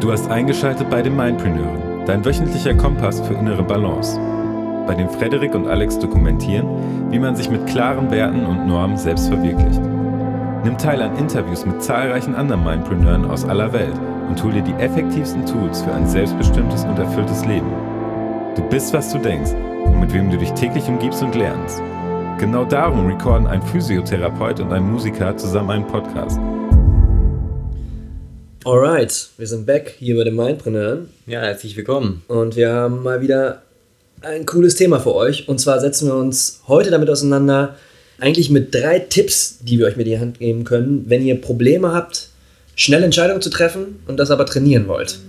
Du hast eingeschaltet bei den Mindpreneuren, dein wöchentlicher Kompass für innere Balance, bei dem Frederik und Alex dokumentieren, wie man sich mit klaren Werten und Normen selbst verwirklicht. Nimm teil an Interviews mit zahlreichen anderen Mindpreneuren aus aller Welt und hol dir die effektivsten Tools für ein selbstbestimmtes und erfülltes Leben. Du bist, was du denkst und mit wem du dich täglich umgibst und lernst. Genau darum recorden ein Physiotherapeut und ein Musiker zusammen einen Podcast. Alright, wir sind back hier bei den Mindpreneuren. Ja, herzlich willkommen. Und wir haben mal wieder ein cooles Thema für euch. Und zwar setzen wir uns heute damit auseinander, eigentlich mit drei Tipps, die wir euch mit die Hand geben können, wenn ihr Probleme habt, schnell Entscheidungen zu treffen und das aber trainieren wollt.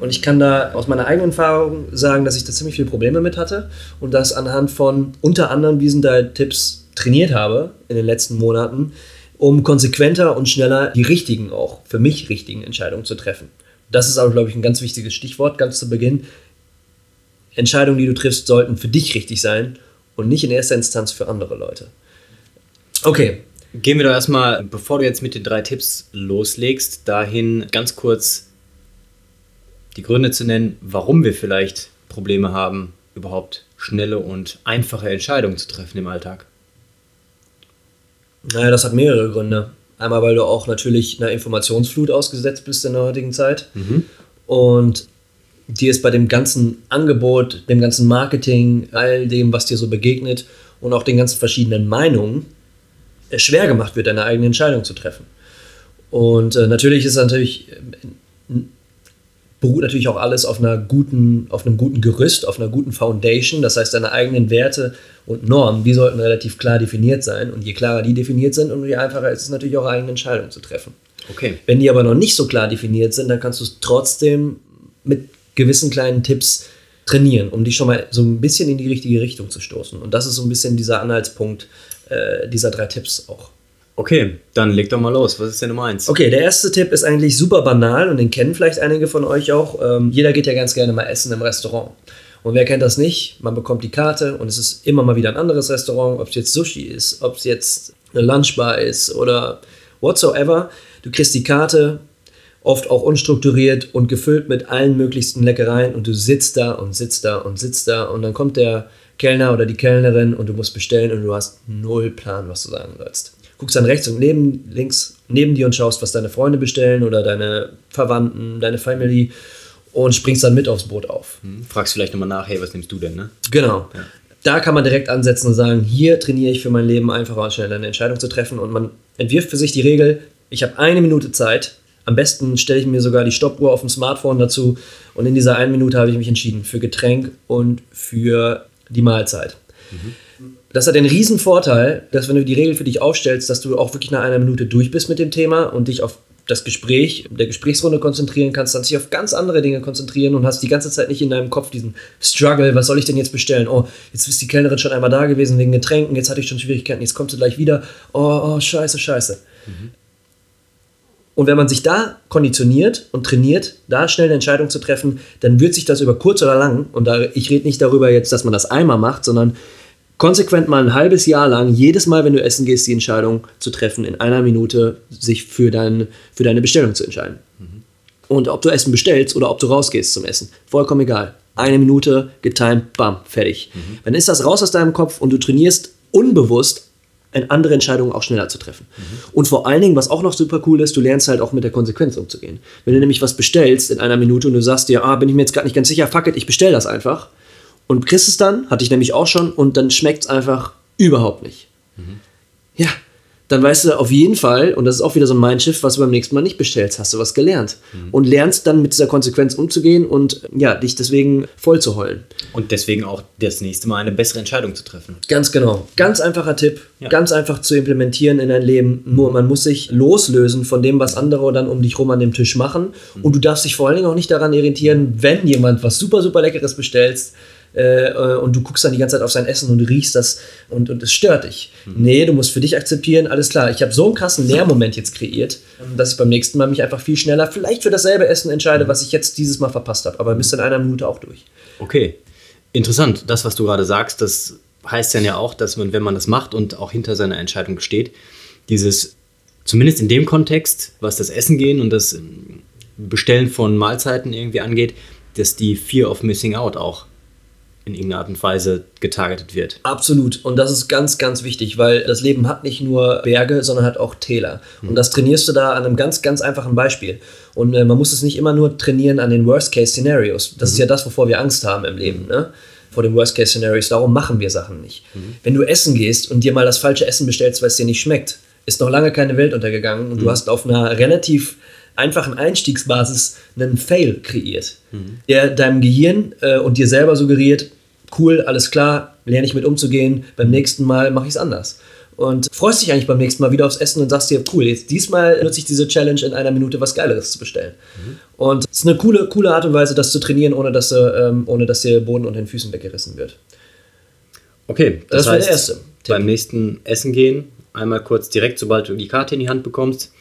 Und ich kann da aus meiner eigenen Erfahrung sagen, dass ich da ziemlich viele Probleme mit hatte und das anhand von unter anderem diesen drei Tipps trainiert habe in den letzten Monaten, um konsequenter und schneller die richtigen auch, für mich richtigen Entscheidungen zu treffen. Das ist aber, glaube ich, ein ganz wichtiges Stichwort ganz zu Beginn. Entscheidungen, die du triffst, sollten für dich richtig sein und nicht in erster Instanz für andere Leute. Okay. Gehen wir doch erstmal, bevor du jetzt mit den drei Tipps loslegst, dahin ganz kurz die Gründe zu nennen, warum wir vielleicht Probleme haben, überhaupt schnelle und einfache Entscheidungen zu treffen im Alltag. Naja, das hat mehrere Gründe. Einmal, weil du auch natürlich einer Informationsflut ausgesetzt bist in der heutigen Zeit. Mhm. Und dir ist bei dem ganzen Angebot, dem ganzen Marketing, all dem, was dir so begegnet und auch den ganzen verschiedenen Meinungen schwer gemacht wird, deine eigene Entscheidung zu treffen. Und äh, natürlich ist natürlich beruht natürlich auch alles auf einer guten, auf einem guten Gerüst, auf einer guten Foundation. Das heißt, deine eigenen Werte und Normen, die sollten relativ klar definiert sein. Und je klarer die definiert sind, umso einfacher ist es natürlich auch eigene Entscheidungen zu treffen. Okay. Wenn die aber noch nicht so klar definiert sind, dann kannst du es trotzdem mit gewissen kleinen Tipps trainieren, um dich schon mal so ein bisschen in die richtige Richtung zu stoßen. Und das ist so ein bisschen dieser Anhaltspunkt äh, dieser drei Tipps auch. Okay, dann leg doch mal los. Was ist denn Nummer eins? Okay, der erste Tipp ist eigentlich super banal und den kennen vielleicht einige von euch auch. Ähm, jeder geht ja ganz gerne mal essen im Restaurant. Und wer kennt das nicht? Man bekommt die Karte und es ist immer mal wieder ein anderes Restaurant, ob es jetzt Sushi ist, ob es jetzt eine Lunchbar ist oder whatsoever. Du kriegst die Karte, oft auch unstrukturiert und gefüllt mit allen möglichsten Leckereien und du sitzt da und sitzt da und sitzt da und dann kommt der Kellner oder die Kellnerin und du musst bestellen und du hast null Plan, was du sagen sollst guckst dann rechts und neben, links neben dir und schaust, was deine Freunde bestellen oder deine Verwandten, deine Family und springst dann mit aufs Boot auf. Hm. Fragst vielleicht nochmal nach, hey, was nimmst du denn, ne? Genau. Ja. Da kann man direkt ansetzen und sagen, hier trainiere ich für mein Leben einfacher und schneller eine Entscheidung zu treffen und man entwirft für sich die Regel, ich habe eine Minute Zeit, am besten stelle ich mir sogar die Stoppuhr auf dem Smartphone dazu und in dieser einen Minute habe ich mich entschieden für Getränk und für die Mahlzeit. Mhm. Das hat den riesen Vorteil, dass wenn du die Regel für dich aufstellst, dass du auch wirklich nach einer Minute durch bist mit dem Thema und dich auf das Gespräch, der Gesprächsrunde konzentrieren kannst, dann dich auf ganz andere Dinge konzentrieren und hast die ganze Zeit nicht in deinem Kopf diesen Struggle, was soll ich denn jetzt bestellen? Oh, jetzt ist die Kellnerin schon einmal da gewesen wegen Getränken, jetzt hatte ich schon Schwierigkeiten, jetzt kommt sie gleich wieder. Oh, oh scheiße, scheiße. Mhm. Und wenn man sich da konditioniert und trainiert, da schnell eine Entscheidung zu treffen, dann wird sich das über kurz oder lang, und da, ich rede nicht darüber jetzt, dass man das einmal macht, sondern konsequent mal ein halbes Jahr lang, jedes Mal, wenn du essen gehst, die Entscheidung zu treffen, in einer Minute sich für, dein, für deine Bestellung zu entscheiden. Mhm. Und ob du Essen bestellst oder ob du rausgehst zum Essen, vollkommen egal. Eine Minute, getimed, bam, fertig. Mhm. Dann ist das raus aus deinem Kopf und du trainierst unbewusst andere Entscheidungen auch schneller zu treffen. Mhm. Und vor allen Dingen, was auch noch super cool ist, du lernst halt auch mit der Konsequenz umzugehen. Wenn du nämlich was bestellst in einer Minute und du sagst dir, ah, bin ich mir jetzt gerade nicht ganz sicher, fuck it, ich bestell das einfach, und kriegst es dann, hatte ich nämlich auch schon, und dann schmeckt es einfach überhaupt nicht. Mhm. Ja, dann weißt du auf jeden Fall, und das ist auch wieder so ein Mindshift, was du beim nächsten Mal nicht bestellst, hast du was gelernt. Mhm. Und lernst dann mit dieser Konsequenz umzugehen und ja, dich deswegen voll zu heulen. Und deswegen auch das nächste Mal eine bessere Entscheidung zu treffen. Ganz genau. Ganz einfacher Tipp, ja. ganz einfach zu implementieren in dein Leben. Nur man muss sich loslösen von dem, was andere dann um dich rum an dem Tisch machen. Mhm. Und du darfst dich vor allen Dingen auch nicht daran irritieren, wenn jemand was super, super Leckeres bestellst äh, äh, und du guckst dann die ganze Zeit auf sein Essen und riechst das und, und es stört dich. Mhm. Nee, du musst für dich akzeptieren, alles klar, ich habe so einen krassen Lehrmoment jetzt kreiert, dass ich beim nächsten Mal mich einfach viel schneller vielleicht für dasselbe Essen entscheide, mhm. was ich jetzt dieses Mal verpasst habe. Aber bist in einer Minute auch durch. Okay, interessant. Das, was du gerade sagst, das heißt dann ja auch, dass man, wenn man das macht und auch hinter seiner Entscheidung steht, dieses, zumindest in dem Kontext, was das Essen gehen und das Bestellen von Mahlzeiten irgendwie angeht, dass die Fear of Missing Out auch in irgendeiner Art und Weise getargetet wird. Absolut. Und das ist ganz, ganz wichtig, weil das Leben hat nicht nur Berge, sondern hat auch Täler. Und das trainierst du da an einem ganz, ganz einfachen Beispiel. Und äh, man muss es nicht immer nur trainieren an den Worst-Case-Szenarios. Das ist ja das, wovor wir Angst haben im Leben. Ne? Vor den Worst-Case-Szenarios. Darum machen wir Sachen nicht. Wenn du essen gehst und dir mal das falsche Essen bestellst, weil es dir nicht schmeckt, ist noch lange keine Welt untergegangen und du hast auf einer relativ einfachen Einstiegsbasis einen Fail kreiert, der deinem Gehirn äh, und dir selber suggeriert, cool, alles klar, lerne ich mit umzugehen, beim nächsten Mal mache ich es anders. Und freust dich eigentlich beim nächsten Mal wieder aufs Essen und sagst dir, cool, jetzt diesmal nutze ich diese Challenge in einer Minute was Geileres zu bestellen. Und es ist eine coole, coole Art und Weise, das zu trainieren, ohne dass, du, ähm, ohne dass dir Boden unter den Füßen weggerissen wird. Okay, Das das, war der heißt, erste Tipp. beim nächsten Essen gehen, einmal kurz direkt, sobald du die Karte in die Hand bekommst,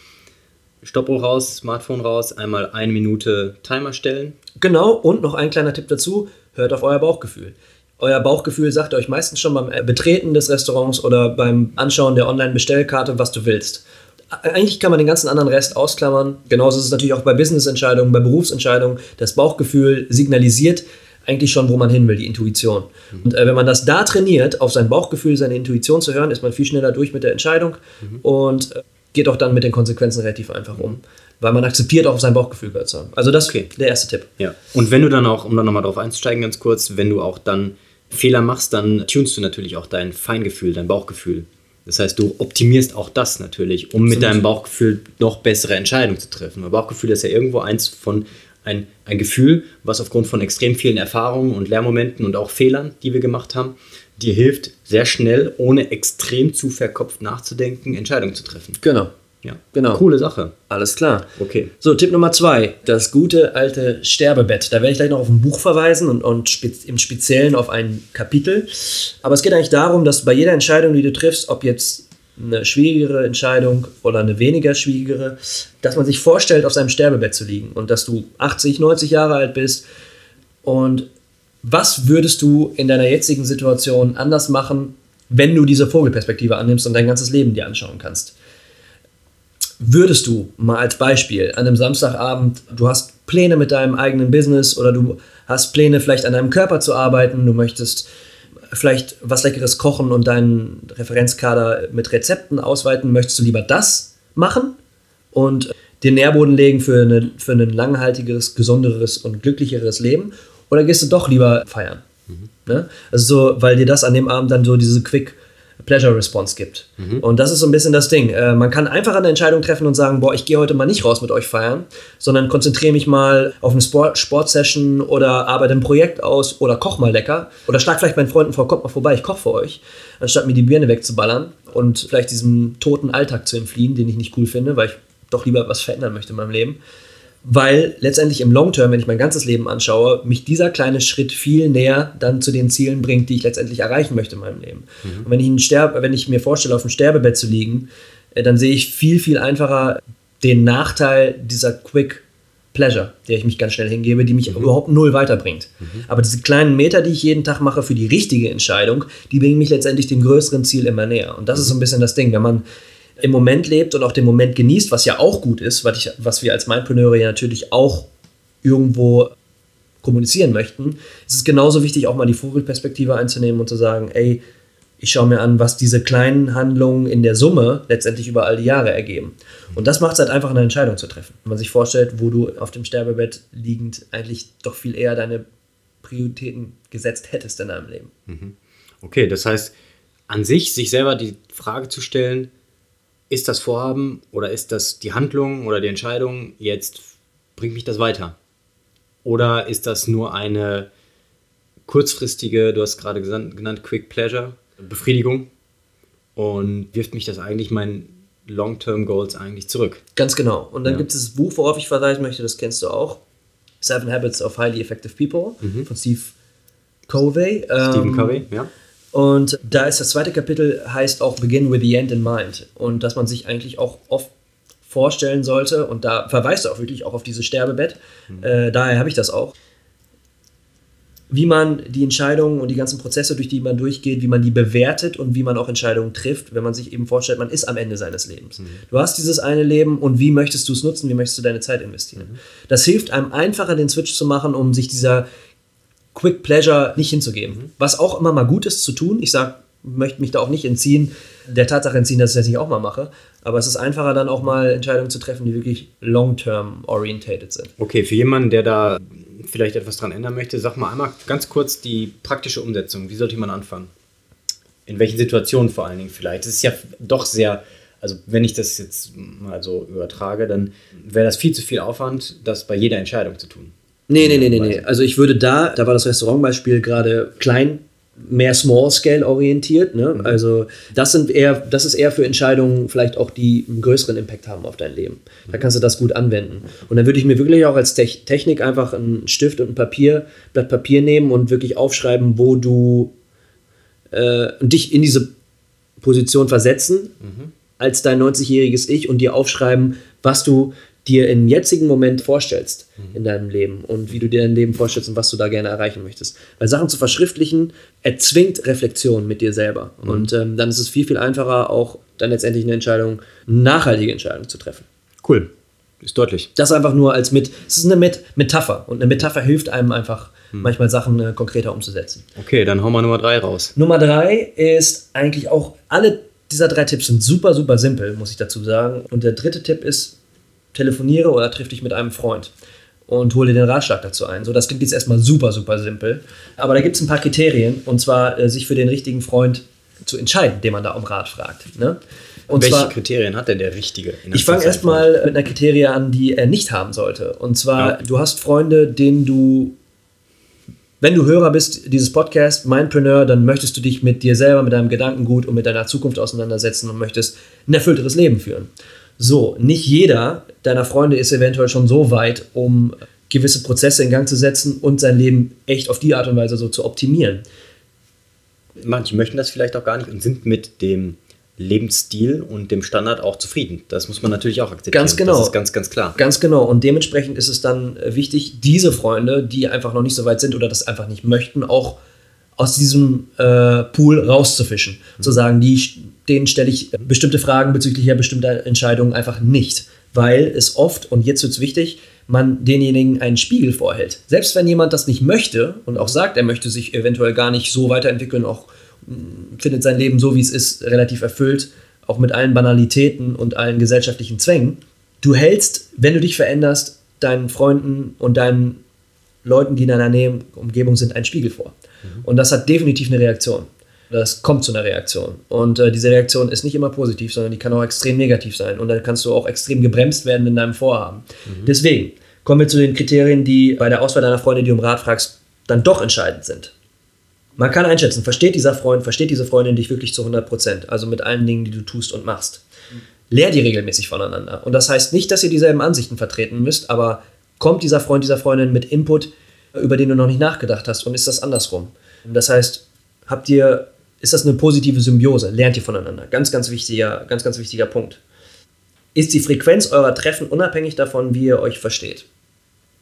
Stoppuhr raus, Smartphone raus, einmal eine Minute Timer stellen. Genau, und noch ein kleiner Tipp dazu, hört auf euer Bauchgefühl. Euer Bauchgefühl sagt euch meistens schon beim Betreten des Restaurants oder beim Anschauen der Online-Bestellkarte, was du willst. Eigentlich kann man den ganzen anderen Rest ausklammern. Genauso ist es natürlich auch bei Business-Entscheidungen, bei Berufsentscheidungen. Das Bauchgefühl signalisiert eigentlich schon, wo man hin will, die Intuition. Und äh, wenn man das da trainiert, auf sein Bauchgefühl, seine Intuition zu hören, ist man viel schneller durch mit der Entscheidung und äh, geht auch dann mit den Konsequenzen relativ einfach um. Weil man akzeptiert, auch auf sein Bauchgefühl gehört zu haben. Also das Okay. der erste Tipp. Ja. Und wenn du dann auch, um dann nochmal drauf einzusteigen, ganz kurz, wenn du auch dann Fehler machst, dann tunst du natürlich auch dein Feingefühl, dein Bauchgefühl. Das heißt, du optimierst auch das natürlich, um mit Absolut. deinem Bauchgefühl noch bessere Entscheidungen zu treffen. Weil Bauchgefühl ist ja irgendwo eins von ein, ein Gefühl, was aufgrund von extrem vielen Erfahrungen und Lehrmomenten und auch Fehlern, die wir gemacht haben, dir hilft, sehr schnell, ohne extrem zu verkopft nachzudenken, Entscheidungen zu treffen. Genau. Ja, Genau. Coole Sache. Alles klar. Okay. So, Tipp Nummer zwei, das gute alte Sterbebett. Da werde ich gleich noch auf ein Buch verweisen und, und spez im Speziellen auf ein Kapitel. Aber es geht eigentlich darum, dass bei jeder Entscheidung, die du triffst, ob jetzt eine schwierigere Entscheidung oder eine weniger schwierigere, dass man sich vorstellt, auf seinem Sterbebett zu liegen und dass du 80, 90 Jahre alt bist und was würdest du in deiner jetzigen Situation anders machen, wenn du diese Vogelperspektive annimmst und dein ganzes Leben dir anschauen kannst? Würdest du mal als Beispiel an einem Samstagabend, du hast Pläne mit deinem eigenen Business oder du hast Pläne vielleicht an deinem Körper zu arbeiten, du möchtest vielleicht was Leckeres kochen und deinen Referenzkader mit Rezepten ausweiten, möchtest du lieber das machen und den Nährboden legen für, eine, für ein langhaltigeres, gesunderes und glücklicheres Leben? Oder gehst du doch lieber feiern? Ne? Also so, weil dir das an dem Abend dann so diese Quick Pleasure Response gibt. Und das ist so ein bisschen das Ding. Äh, man kann einfach eine Entscheidung treffen und sagen, boah, ich gehe heute mal nicht raus mit euch feiern, sondern konzentriere mich mal auf eine Sport Sportsession oder arbeite ein Projekt aus oder koch mal lecker oder schlag vielleicht meinen Freunden vor, kommt mal vorbei, ich koche für euch, anstatt mir die Birne wegzuballern und vielleicht diesem toten Alltag zu entfliehen, den ich nicht cool finde, weil ich doch lieber was verändern möchte in meinem Leben. Weil letztendlich im Long Term, wenn ich mein ganzes Leben anschaue, mich dieser kleine Schritt viel näher dann zu den Zielen bringt, die ich letztendlich erreichen möchte in meinem Leben. Und wenn ich, Sterb wenn ich mir vorstelle, auf dem Sterbebett zu liegen, äh, dann sehe ich viel, viel einfacher den Nachteil dieser Quick Pleasure, der ich mich ganz schnell hingebe, die mich überhaupt null weiterbringt. Aber diese kleinen Meter, die ich jeden Tag mache für die richtige Entscheidung, die bringen mich letztendlich dem größeren Ziel immer näher. Und das ist so ein bisschen das Ding, wenn man im Moment lebt und auch den Moment genießt, was ja auch gut ist, was, ich, was wir als Mindpreneure ja natürlich auch irgendwo kommunizieren möchten, ist es genauso wichtig, auch mal die Vogelperspektive einzunehmen und zu sagen, ey, ich schaue mir an, was diese kleinen Handlungen in der Summe letztendlich über all die Jahre ergeben. Und das macht es halt einfach, eine Entscheidung zu treffen. Wenn man sich vorstellt, wo du auf dem Sterbebett liegend eigentlich doch viel eher deine Prioritäten gesetzt hättest in deinem Leben. Okay, das heißt, an sich, sich selber die Frage zu stellen, ist das Vorhaben oder ist das die Handlung oder die Entscheidung jetzt, bringt mich das weiter? Oder ist das nur eine kurzfristige, du hast gerade genannt, Quick Pleasure, Befriedigung und wirft mich das eigentlich meinen Long-Term Goals eigentlich zurück? Ganz genau. Und dann Ja. gibt es das Buch, worauf ich verweisen möchte, das kennst du auch. Seven Habits of Highly Effective People von Steve Covey. Mhm. Stephen Ähm, Covey, ja? Und da ist das zweite Kapitel, heißt auch Begin with the End in Mind. Und dass man sich eigentlich auch oft vorstellen sollte, und da verweist er auch wirklich auch auf dieses Sterbebett, Mhm. äh, daher habe ich das auch. wie man die Entscheidungen und die ganzen Prozesse, durch die man durchgeht, wie man die bewertet und wie man auch Entscheidungen trifft, wenn man sich eben vorstellt, man ist am Ende seines Lebens. Mhm. Du hast dieses eine Leben und wie möchtest du es nutzen, wie möchtest du deine Zeit investieren. Mhm. Das hilft einem einfacher, den Switch zu machen, um sich dieser Quick Pleasure nicht hinzugeben. Mhm. Was auch immer mal gut ist zu tun. Ich sage, möchte mich da auch nicht entziehen, der Tatsache entziehen, dass ich das nicht auch mal mache. Aber es ist einfacher, dann auch mal Entscheidungen zu treffen, die wirklich long-term orientated sind. Okay, für jemanden, der da vielleicht etwas dran ändern möchte, sag mal einmal ganz kurz die praktische Umsetzung. Wie sollte man anfangen? In welchen Situationen vor allen Dingen vielleicht? Es ist ja doch sehr, also wenn ich das jetzt mal so übertrage, dann wäre das viel zu viel Aufwand, das bei jeder Entscheidung zu tun. Nee, nee, nee, nee, nee. Also ich würde da, da war das Restaurantbeispiel gerade klein mehr Small-Scale orientiert. Ne? Mhm. Also das sind eher, das ist eher für Entscheidungen vielleicht auch, die einen größeren Impact haben auf dein Leben. Da kannst du das gut anwenden. Und dann würde ich mir wirklich auch als Technik einfach einen Stift und ein Papier, Blatt Papier nehmen und wirklich aufschreiben, wo du äh, dich in diese Position versetzen mhm. als dein 90-jähriges Ich und dir aufschreiben, was du dir im jetzigen Moment vorstellst mhm. in deinem Leben und wie du dir dein Leben vorstellst und was du da gerne erreichen möchtest. Weil Sachen zu verschriftlichen erzwingt Reflexion mit dir selber. Mhm. Und ähm, dann ist es viel, viel einfacher, auch dann letztendlich eine Entscheidung, eine nachhaltige Entscheidung zu treffen. Cool. Ist deutlich. Das einfach nur als mit, es ist eine mit Metapher und eine Metapher hilft einem einfach mhm. manchmal Sachen äh, konkreter umzusetzen. Okay, dann hauen wir Nummer drei raus. Nummer drei ist eigentlich auch, alle dieser drei Tipps sind super, super simpel, muss ich dazu sagen. Und der dritte Tipp ist, telefoniere oder triff dich mit einem Freund und hole den Ratschlag dazu ein. So, das klingt jetzt erstmal super, super simpel. Aber da gibt es ein paar Kriterien, und zwar äh, sich für den richtigen Freund zu entscheiden, den man da um Rat fragt. Ne? Und Welche zwar, Kriterien hat denn der Richtige? Ich fange erstmal mit einer Kriterie an, die er nicht haben sollte. Und zwar, ja. du hast Freunde, denen du, wenn du Hörer bist dieses Podcast, Mindpreneur, dann möchtest du dich mit dir selber, mit deinem Gedankengut und mit deiner Zukunft auseinandersetzen und möchtest ein erfüllteres Leben führen. So, nicht jeder deiner Freunde ist eventuell schon so weit, um gewisse Prozesse in Gang zu setzen und sein Leben echt auf die Art und Weise so zu optimieren. Manche möchten das vielleicht auch gar nicht und sind mit dem Lebensstil und dem Standard auch zufrieden. Das muss man natürlich auch akzeptieren. Ganz genau. Das ist ganz, ganz klar. Ganz genau. Und dementsprechend ist es dann wichtig, diese Freunde, die einfach noch nicht so weit sind oder das einfach nicht möchten, auch aus diesem äh, Pool rauszufischen. Mhm. Zu sagen, die denen stelle ich bestimmte Fragen bezüglich bestimmter Entscheidungen einfach nicht, weil es oft, und jetzt wird es wichtig, man denjenigen einen Spiegel vorhält. Selbst wenn jemand das nicht möchte und auch sagt, er möchte sich eventuell gar nicht so weiterentwickeln, auch mm, findet sein Leben so, wie es ist, relativ erfüllt, auch mit allen Banalitäten und allen gesellschaftlichen Zwängen. Du hältst, wenn du dich veränderst, deinen Freunden und deinen Leuten, die in deiner Nähe, Umgebung sind, einen Spiegel vor. Mhm. Und das hat definitiv eine Reaktion das kommt zu einer Reaktion. Und äh, diese Reaktion ist nicht immer positiv, sondern die kann auch extrem negativ sein. Und dann kannst du auch extrem gebremst werden in deinem Vorhaben. Mhm. Deswegen kommen wir zu den Kriterien, die bei der Auswahl deiner Freundin, die um Rat fragst, dann doch entscheidend sind. Man kann einschätzen, versteht dieser Freund, versteht diese Freundin dich wirklich zu 100 Prozent, also mit allen Dingen, die du tust und machst. Lehr die regelmäßig voneinander. Und das heißt nicht, dass ihr dieselben Ansichten vertreten müsst, aber kommt dieser Freund, dieser Freundin mit Input, über den du noch nicht nachgedacht hast und ist das andersrum. Das heißt, habt ihr ist das eine positive Symbiose. Lernt ihr voneinander. Ganz, ganz wichtiger, ganz, ganz wichtiger Punkt. Ist die Frequenz eurer Treffen unabhängig davon, wie ihr euch versteht?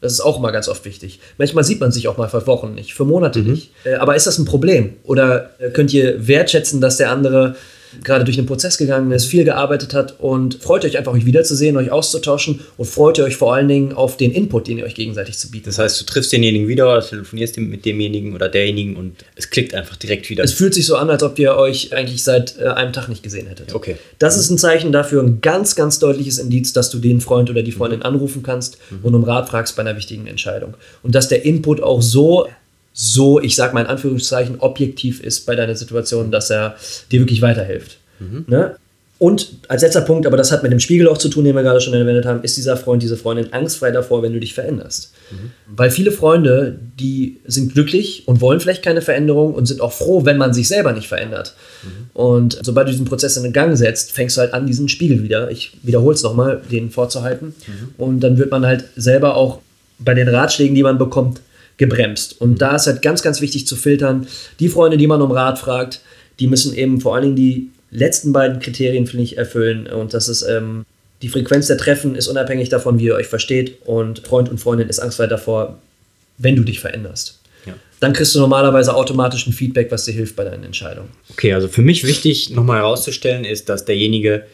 Das ist auch immer ganz oft wichtig. Manchmal sieht man sich auch mal für Wochen nicht, für Monate mhm. nicht. Äh, aber ist das ein Problem? Oder äh, könnt ihr wertschätzen, dass der andere gerade durch den Prozess gegangen ist, viel gearbeitet hat und freut euch einfach, euch wiederzusehen, euch auszutauschen und freut euch vor allen Dingen auf den Input, den ihr euch gegenseitig zu bieten Das heißt, du triffst denjenigen wieder oder telefonierst mit demjenigen oder derjenigen und es klickt einfach direkt wieder. Es fühlt sich so an, als ob ihr euch eigentlich seit äh, einem Tag nicht gesehen hättet. Okay. Das ist ein Zeichen dafür, ein ganz, ganz deutliches Indiz, dass du den Freund oder die Freundin anrufen kannst mhm. und um Rat fragst bei einer wichtigen Entscheidung. Und dass der Input auch so so, ich sag mal in Anführungszeichen, objektiv ist bei deiner Situation, dass er dir wirklich weiterhilft. Mhm. Ne? Und als letzter Punkt, aber das hat mit dem Spiegel auch zu tun, den wir gerade schon erwähnt haben, ist dieser Freund, diese Freundin angstfrei davor, wenn du dich veränderst. Mhm. Weil viele Freunde, die sind glücklich und wollen vielleicht keine Veränderung und sind auch froh, wenn man sich selber nicht verändert. Mhm. Und sobald du diesen Prozess in Gang setzt, fängst du halt an, diesen Spiegel wieder, ich wiederhole es nochmal, den vorzuhalten. Mhm. Und dann wird man halt selber auch bei den Ratschlägen, die man bekommt, gebremst. Und da ist halt ganz, ganz wichtig zu filtern. Die Freunde, die man um Rat fragt, die müssen eben vor allen Dingen die letzten beiden Kriterien, finde ich, erfüllen. Und das ist, ähm, die Frequenz der Treffen ist unabhängig davon, wie ihr euch versteht. Und Freund und Freundin ist angstfrei davor, wenn du dich veränderst. Ja. dann kriegst du normalerweise automatisch ein Feedback, was dir hilft bei deinen Entscheidungen. Okay, also für mich wichtig nochmal herauszustellen ist, dass derjenige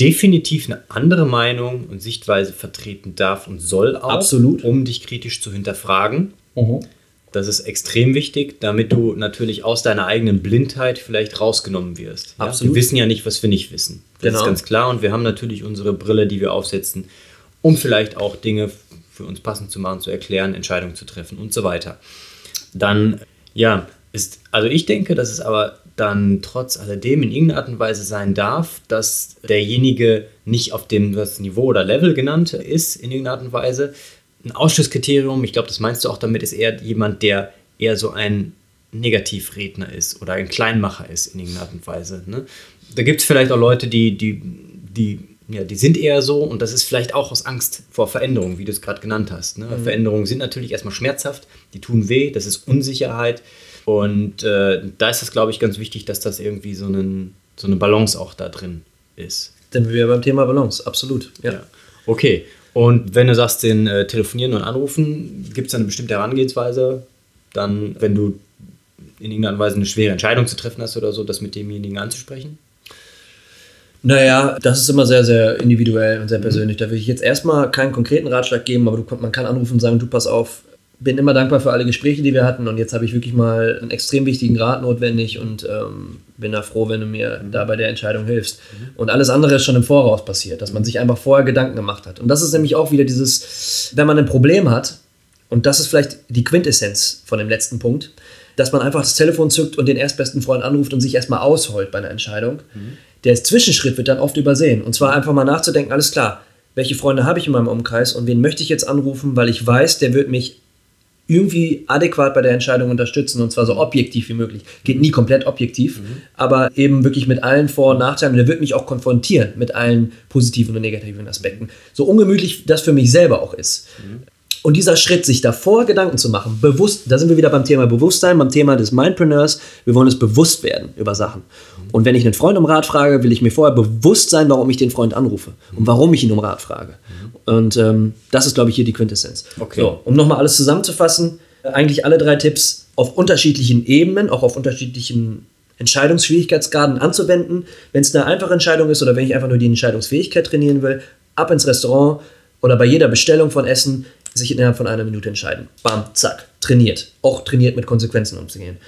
definitiv eine andere Meinung und Sichtweise vertreten darf und soll auch, Absolut. um dich kritisch zu hinterfragen. Das ist extrem wichtig, damit du natürlich aus deiner eigenen Blindheit vielleicht rausgenommen wirst. Ja? Absolut. Wir wissen ja nicht, was wir nicht wissen. Das Genau. ist ganz klar und wir haben natürlich unsere Brille, die wir aufsetzen, um vielleicht auch Dinge für uns passend zu machen, zu erklären, Entscheidungen zu treffen und so weiter. Dann, ja, ist, also ich denke, dass es aber dann trotz alledem in irgendeiner Art und Weise sein darf, dass derjenige nicht auf dem das Niveau oder Level genannt ist, in irgendeiner Art und Weise. Ein Ausschlusskriterium, ich glaube, das meinst du auch damit, ist eher jemand, der eher so ein Negativredner ist oder ein Kleinmacher ist in irgendeiner Art und Weise. Ne? Da gibt es vielleicht auch Leute, die, die, die, ja, die sind eher so und das ist vielleicht auch aus Angst vor Veränderungen, wie du es gerade genannt hast. Ne? Veränderungen sind natürlich erstmal schmerzhaft, die tun weh, das ist Unsicherheit und äh, da ist es, glaube ich, ganz wichtig, dass das irgendwie so, einen, so eine Balance auch da drin ist. Dann sind wir beim Thema Balance, absolut. Ja. Ja. Okay. Und wenn du sagst, den äh, Telefonieren und Anrufen, gibt es eine bestimmte Herangehensweise, dann, wenn du in irgendeiner Weise eine schwere Entscheidung zu treffen hast oder so, das mit demjenigen anzusprechen? Naja, das ist immer sehr, sehr individuell und sehr persönlich. Da will ich jetzt erstmal keinen konkreten Ratschlag geben, aber du, man kann anrufen und sagen, du pass auf, bin immer dankbar für alle Gespräche, die wir hatten und jetzt habe ich wirklich mal einen extrem wichtigen Rat notwendig und ähm, bin da froh, wenn du mir da bei der Entscheidung hilfst. Und alles andere ist schon im Voraus passiert, dass man sich einfach vorher Gedanken gemacht hat. Und das ist nämlich auch wieder dieses, wenn man ein Problem hat, und das ist vielleicht die Quintessenz von dem letzten Punkt, dass man einfach das Telefon zückt und den erstbesten Freund anruft und sich erstmal ausholt bei einer Entscheidung. Der Zwischenschritt wird dann oft übersehen. Und zwar einfach mal nachzudenken, alles klar, welche Freunde habe ich in meinem Umkreis und wen möchte ich jetzt anrufen, weil ich weiß, der wird mich irgendwie adäquat bei der Entscheidung unterstützen und zwar so objektiv wie möglich. Geht nie komplett objektiv, aber eben wirklich mit allen Vor- und Nachteilen. Und der wird mich auch konfrontieren mit allen positiven und negativen Aspekten. So ungemütlich das für mich selber auch ist. Und dieser Schritt, sich davor Gedanken zu machen, bewusst, da sind wir wieder beim Thema Bewusstsein, beim Thema des Mindpreneurs. Wir wollen es bewusst werden über Sachen. Und wenn ich einen Freund um Rat frage, will ich mir vorher bewusst sein, warum ich den Freund anrufe und warum ich ihn um Rat frage. Und ähm, das ist, glaube ich, hier die Quintessenz. Okay. So, um nochmal alles zusammenzufassen, äh, eigentlich alle drei Tipps auf unterschiedlichen Ebenen, auch auf unterschiedlichen Entscheidungsschwierigkeitsgraden anzuwenden. Wenn es eine einfache Entscheidung ist oder wenn ich einfach nur die Entscheidungsfähigkeit trainieren will, ab ins Restaurant oder bei jeder Bestellung von Essen sich innerhalb von einer Minute entscheiden. Bam, zack, trainiert. Auch trainiert mit Konsequenzen umzugehen.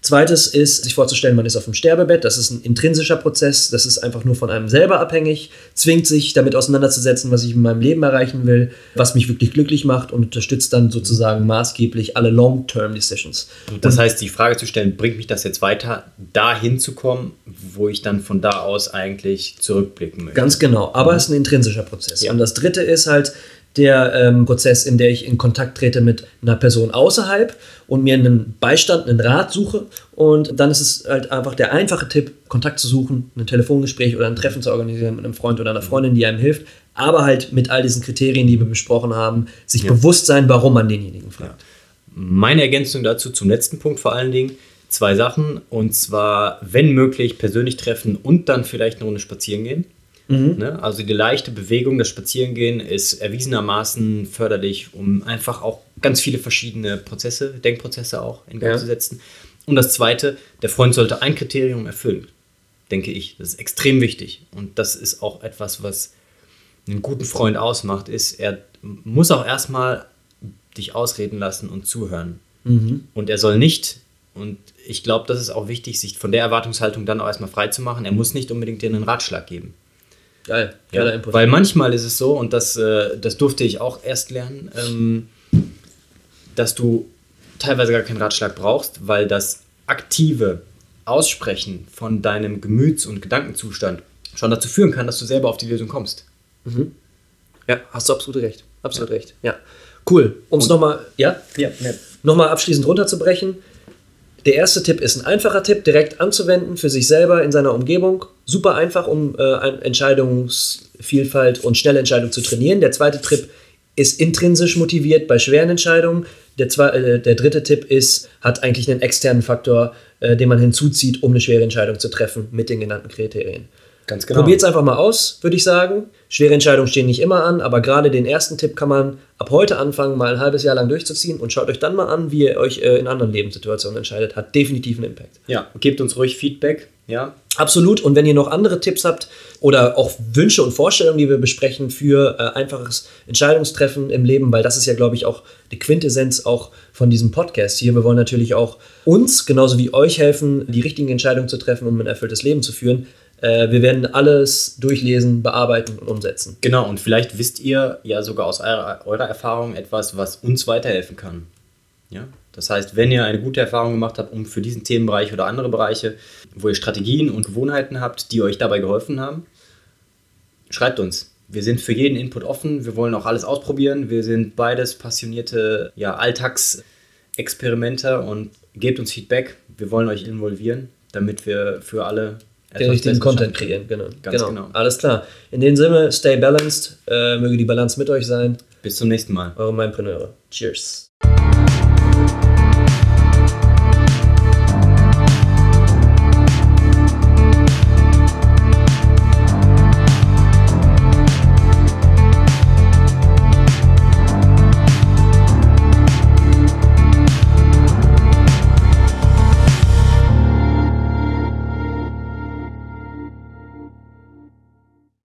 Zweites ist, sich vorzustellen, man ist auf dem Sterbebett. Das ist ein intrinsischer Prozess. Das ist einfach nur von einem selber abhängig. Zwingt sich damit auseinanderzusetzen, was ich in meinem Leben erreichen will, was mich wirklich glücklich macht und unterstützt dann sozusagen maßgeblich alle Long-Term-Decisions. Das heißt, die Frage zu stellen, bringt mich das jetzt weiter, dahin zu kommen, wo ich dann von da aus eigentlich zurückblicken möchte? Ganz genau, aber es ist ein intrinsischer Prozess. Ja. Und das dritte ist halt der ähm, Prozess, in der ich in Kontakt trete mit einer Person außerhalb und mir einen Beistand, einen Rat suche. Und dann ist es halt einfach der einfache Tipp, Kontakt zu suchen, ein Telefongespräch oder ein Treffen zu organisieren mit einem Freund oder einer Freundin, die einem hilft. Aber halt mit all diesen Kriterien, die wir besprochen haben, sich bewusst sein, warum man denjenigen fragt. Meine Ergänzung dazu zum letzten Punkt vor allen Dingen, zwei Sachen. Und zwar, wenn möglich, persönlich treffen und dann vielleicht eine Runde spazieren gehen. Ne? Also die leichte Bewegung, das Spazierengehen ist erwiesenermaßen förderlich, um einfach auch ganz viele verschiedene Prozesse, Denkprozesse auch in Gang Ja. zu setzen. Und das Zweite, der Freund sollte ein Kriterium erfüllen, denke ich. Das ist extrem wichtig. Und das ist auch etwas, was einen guten Freund ausmacht, ist, er muss auch erstmal dich ausreden lassen und zuhören. Und er soll nicht, und ich glaube, das ist auch wichtig, sich von der Erwartungshaltung dann auch erstmal frei zu machen. Er muss nicht unbedingt dir einen Ratschlag geben. Geil, Ja, geiler Input. weil manchmal ist es so, und das, äh, das durfte ich auch erst lernen, ähm, dass du teilweise gar keinen Ratschlag brauchst, weil das aktive Aussprechen von deinem Gemüts- und Gedankenzustand schon dazu führen kann, dass du selber auf die Lösung kommst. ja, hast du absolut recht. Absolut recht. Ja. Cool. Um es nochmal, ja? Ja, nochmal abschließend runterzubrechen. Der erste Tipp ist ein einfacher Tipp, direkt anzuwenden für sich selber in seiner Umgebung. Super einfach, um äh, Entscheidungsvielfalt und schnelle Entscheidungen zu trainieren. Der zweite Tipp ist intrinsisch motiviert bei schweren Entscheidungen. Der, zwei, äh, der dritte Tipp ist, hat eigentlich einen externen Faktor, äh, den man hinzuzieht, um eine schwere Entscheidung zu treffen mit den genannten Kriterien. Ganz genau. Probiert es einfach mal aus, würde ich sagen. Schwere Entscheidungen stehen nicht immer an, aber gerade den ersten Tipp kann man ab heute anfangen, mal ein halbes Jahr lang durchzuziehen und schaut euch dann mal an, wie ihr euch äh, in anderen Lebenssituationen entscheidet. Hat definitiv einen Impact. Ja, gebt uns ruhig Feedback. Ja, Absolut. Und wenn ihr noch andere Tipps habt oder auch Wünsche und Vorstellungen, die wir besprechen für äh, einfaches Entscheidungstreffen im Leben, weil das ist ja, glaube ich, auch die Quintessenz auch von diesem Podcast hier. Wir wollen natürlich auch uns genauso wie euch helfen, die richtigen Entscheidungen zu treffen, um ein erfülltes Leben zu führen. Äh, wir werden alles durchlesen, bearbeiten und umsetzen. genau. Und vielleicht wisst ihr ja sogar aus eurer, eurer Erfahrung etwas, was uns weiterhelfen kann. Ja, das heißt, wenn ihr eine gute Erfahrung gemacht habt, um für diesen Themenbereich oder andere Bereiche, wo ihr Strategien und Gewohnheiten habt, die euch dabei geholfen haben, schreibt uns. Wir sind für jeden Input offen. Wir wollen auch alles ausprobieren. Wir sind beides passionierte ja, Alltagsexperimenter und gebt uns Feedback. Wir wollen euch involvieren, damit wir für alle Den richtigen Content kreieren, genau. Ganz genau. Alles klar. In dem Sinne, stay balanced, äh, möge die Balance mit euch sein. Bis zum nächsten Mal. Eure Mindpreneure. Cheers.